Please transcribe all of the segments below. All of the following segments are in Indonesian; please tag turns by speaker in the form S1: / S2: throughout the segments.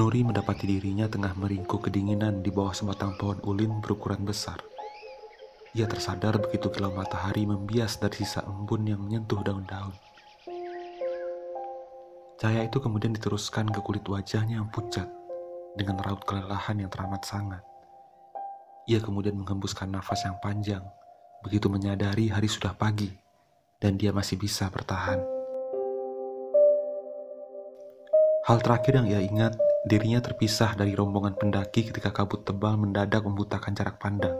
S1: Nuri mendapati dirinya tengah meringkuk kedinginan di bawah sebatang pohon ulin berukuran besar. Ia tersadar begitu kilau matahari membias dari sisa embun yang menyentuh daun-daun. Cahaya itu kemudian diteruskan ke kulit wajahnya yang pucat dengan raut kelelahan yang teramat sangat. Ia kemudian menghembuskan nafas yang panjang, begitu menyadari hari sudah pagi dan dia masih bisa bertahan. Hal terakhir yang ia ingat Dirinya terpisah dari rombongan pendaki ketika kabut tebal mendadak membutakan jarak pandang.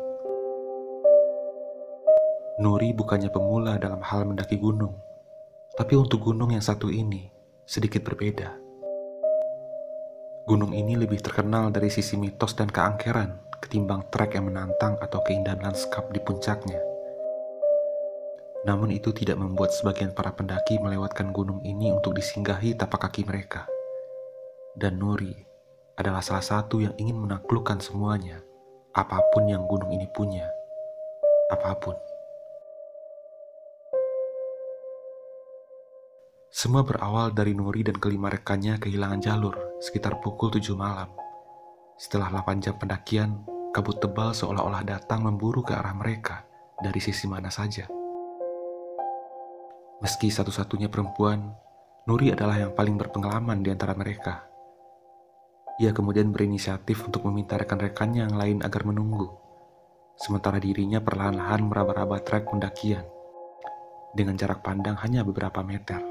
S1: Nuri bukannya pemula dalam hal mendaki gunung, tapi untuk gunung yang satu ini sedikit berbeda. Gunung ini lebih terkenal dari sisi mitos dan keangkeran ketimbang trek yang menantang atau keindahan lanskap di puncaknya. Namun itu tidak membuat sebagian para pendaki melewatkan gunung ini untuk disinggahi tapak kaki mereka dan Nuri adalah salah satu yang ingin menaklukkan semuanya, apa pun yang gunung ini punya, apa pun. Semua berawal dari Nuri dan kelima rekannya kehilangan jalur sekitar pukul 7 malam. Setelah 8 jam pendakian, kabut tebal seolah-olah datang memburu ke arah mereka dari sisi mana saja. Meski satu-satunya perempuan, Nuri adalah yang paling berpengalaman di antara mereka. Ia kemudian berinisiatif untuk meminta rekan-rekannya yang lain agar menunggu, sementara dirinya perlahan-lahan meraba-raba trek pendakian dengan jarak pandang hanya beberapa meter.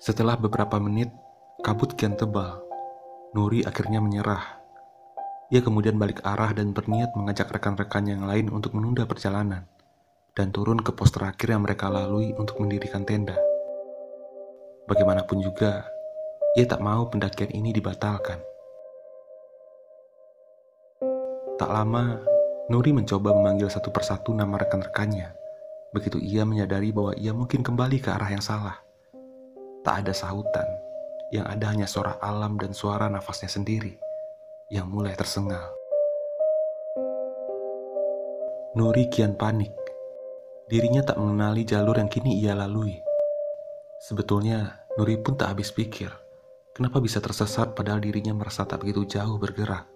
S1: Setelah beberapa menit, kabut kian tebal. Nuri akhirnya menyerah. Ia kemudian balik arah dan berniat mengajak rekan-rekan yang lain untuk menunda perjalanan dan turun ke pos terakhir yang mereka lalui untuk mendirikan tenda. Bagaimanapun juga, ia tak mau pendakian ini dibatalkan. Tak lama, Nuri mencoba memanggil satu persatu nama rekan-rekannya. Begitu ia menyadari bahwa ia mungkin kembali ke arah yang salah. Tak ada sahutan, yang ada hanya suara alam dan suara nafasnya sendiri yang mulai tersengal. Nuri kian panik. Dirinya tak mengenali jalur yang kini ia lalui. Sebetulnya, Nuri pun tak habis pikir Kenapa bisa tersesat padahal dirinya merasa tak begitu jauh bergerak?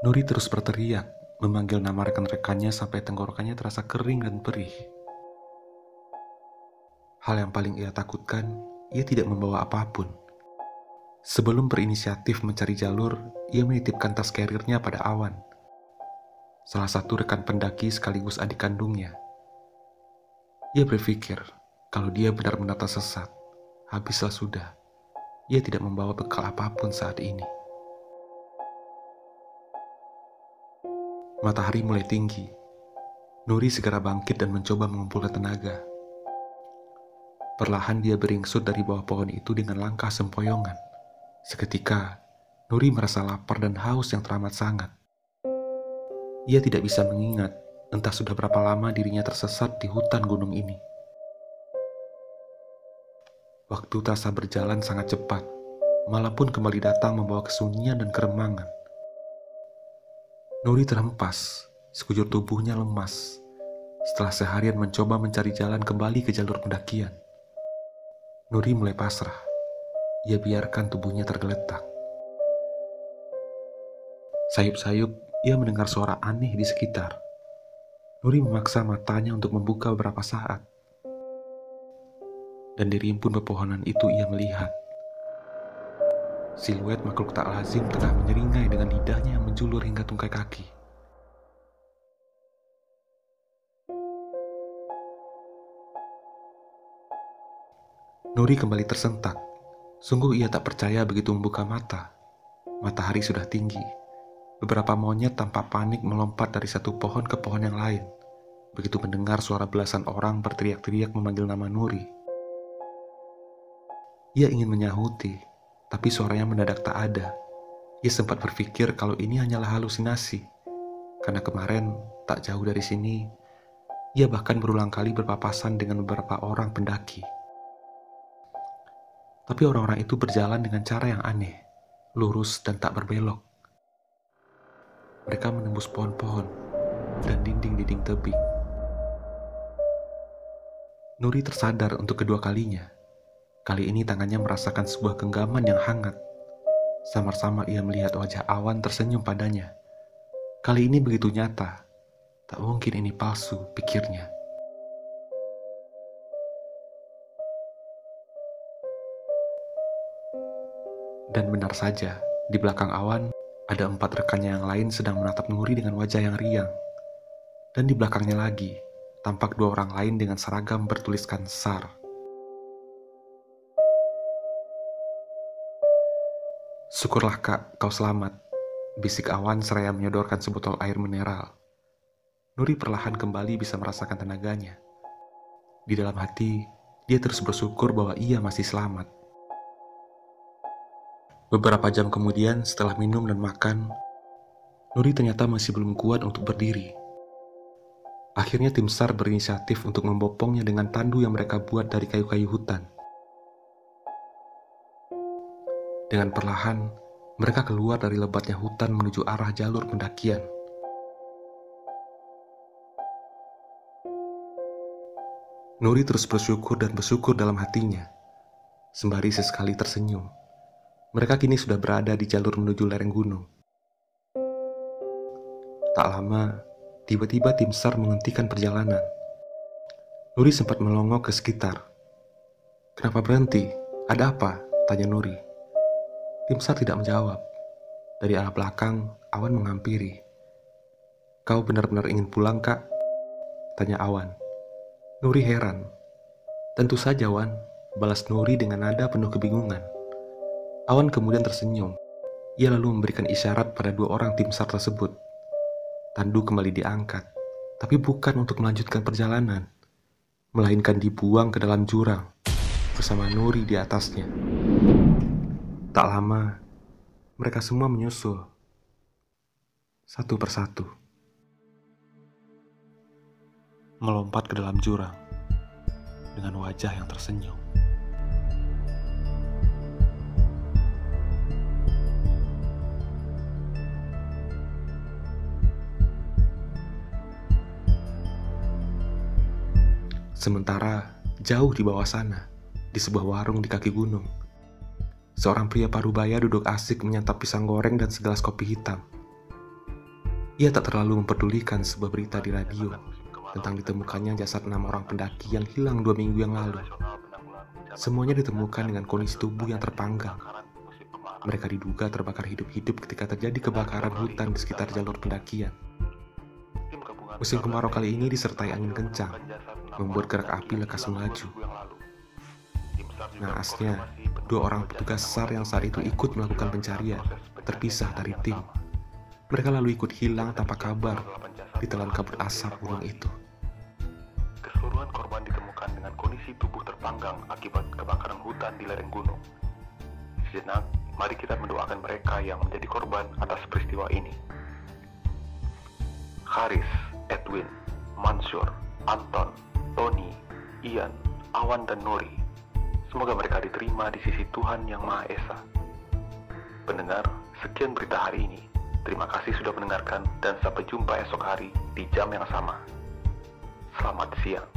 S1: Nuri terus berteriak, memanggil nama rekan-rekannya sampai tenggorokannya terasa kering dan perih. Hal yang paling ia takutkan, ia tidak membawa apa pun. Sebelum berinisiatif mencari jalur, ia menitipkan tas karirnya pada Awan. Salah satu rekan pendaki sekaligus adik kandungnya. Ia berpikir kalau dia benar-benar tersesat, habislah sudah. Ia tidak membawa bekal apa pun saat ini. Matahari mulai tinggi. Nuri segera bangkit dan mencoba mengumpulkan tenaga. Perlahan dia beringsut dari bawah pohon itu dengan langkah sempoyongan. Seketika, Nuri merasa lapar dan haus yang teramat sangat. Ia tidak bisa mengingat entah sudah berapa lama dirinya tersesat di hutan gunung ini. Waktu terasa berjalan sangat cepat, malam pun kembali datang membawa kesunyian dan keremangan. Nuri terhempas, sekujur tubuhnya lemas. Setelah seharian mencoba mencari jalan kembali ke jalur pendakian, Nuri mulai pasrah. Ia biarkan tubuhnya tergeletak. Sayup-sayup, ia mendengar suara aneh di sekitar. Nuri memaksa matanya untuk membuka beberapa saat dan di rimpun pepohonan itu ia melihat siluet makhluk tak lazim tengah menyeringai dengan lidahnya yang menjulur hingga tungkai kaki. Nuri kembali tersentak. Sungguh ia tak percaya begitu membuka mata. Matahari sudah tinggi. Beberapa monyet tanpa panik melompat dari satu pohon ke pohon yang lain. Begitu mendengar suara belasan orang berteriak-teriak memanggil nama Nuri. Ia ingin menyahuti, Tapi suaranya mendadak tak ada. Ia sempat berpikir kalau ini hanyalah halusinasi. Karena kemarin, tak jauh dari sini, ia bahkan berulang kali berpapasan dengan beberapa orang pendaki. Tapi orang-orang itu berjalan dengan cara yang aneh, lurus dan tak berbelok. Mereka menembus pohon-pohon dan dinding-dinding tebing. Nuri tersadar untuk kedua kalinya. Kali ini tangannya merasakan sebuah genggaman yang hangat. Samar-samar ia melihat wajah awan tersenyum padanya. Kali ini begitu nyata. Tak mungkin ini palsu, pikirnya. Dan benar saja, di belakang awan ada empat rekannya yang lain sedang menatap Nuri dengan wajah yang riang. Dan di belakangnya lagi, tampak dua orang lain dengan seragam bertuliskan SAR. Syukurlah kak, kau selamat. Bisik awan seraya menyodorkan sebotol air mineral. Nuri perlahan kembali bisa merasakan tenaganya. Di dalam hati, dia terus bersyukur bahwa ia masih selamat. Beberapa jam kemudian, setelah minum dan makan, Nuri ternyata masih belum kuat untuk berdiri. Akhirnya tim SAR berinisiatif untuk membopongnya dengan tandu yang mereka buat dari kayu-kayu hutan. Dengan perlahan, mereka keluar dari lebatnya hutan menuju arah jalur pendakian. Nuri terus bersyukur dan bersyukur dalam hatinya, sembari sesekali tersenyum. Mereka kini sudah berada di jalur menuju lereng gunung. Tak lama, tiba-tiba tim SAR menghentikan perjalanan. Nuri sempat melongo ke sekitar. Kenapa berhenti? Ada apa? Tanya Nuri. Tim SAR tidak menjawab. Dari arah belakang, Awan menghampiri. Kau benar-benar ingin pulang, Kak? Tanya Awan. Nuri heran. Tentu saja, Wan. Balas Nuri dengan nada penuh kebingungan. Awan kemudian tersenyum. Ia lalu memberikan isyarat pada dua orang tim SAR tersebut. Tandu kembali diangkat, tapi bukan untuk melanjutkan perjalanan, melainkan dibuang ke dalam jurang bersama Nuri di atasnya. Tak lama, mereka semua menyusul satu persatu. Melompat ke dalam jurang dengan wajah yang tersenyum. Sementara jauh di bawah sana, di sebuah warung di kaki gunung, seorang pria parubaya duduk asik menyantap pisang goreng dan segelas kopi hitam. Ia tak terlalu memperdulikan sebuah berita di radio tentang ditemukannya jasad enam orang pendaki yang hilang dua minggu yang lalu. Semuanya ditemukan dengan kondisi tubuh yang terpanggang. Mereka diduga terbakar hidup-hidup ketika terjadi kebakaran hutan di sekitar jalur pendakian. Musim kemarau kali ini disertai angin kencang, membuat gerak api lekas melaju. Naasnya, dua orang petugas SAR yang saat itu ikut melakukan pencarian terpisah dari tim. Mereka lalu ikut hilang tanpa kabar di telan kabut asap gunung itu.
S2: Keseluruhan korban ditemukan dengan kondisi tubuh terpanggang akibat kebakaran hutan di lereng gunung. Sejenak, mari kita mendoakan mereka yang menjadi korban atas peristiwa ini. Haris, Edwin, Mansur, Anton, Tony, Ian, Awan, dan Nuri. Semoga mereka diterima di sisi Tuhan Yang Maha Esa. Pendengar, sekian berita hari ini. Terima kasih sudah mendengarkan dan sampai jumpa esok hari di jam yang sama. Selamat siang.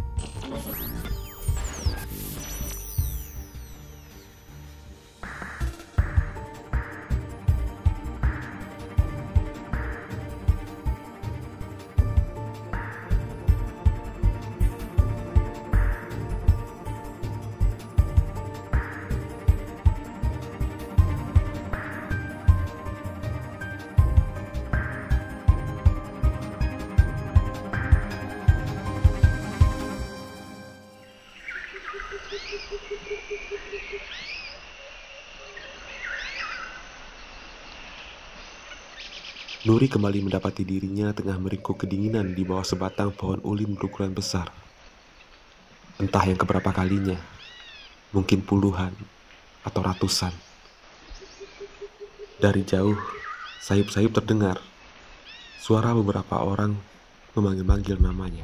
S1: Nuri kembali mendapati dirinya tengah meringkuk kedinginan di bawah sebatang pohon ulin berukuran besar. Entah yang keberapa kalinya, mungkin puluhan atau ratusan. Dari jauh, sayup-sayup terdengar. Suara beberapa orang memanggil-manggil namanya.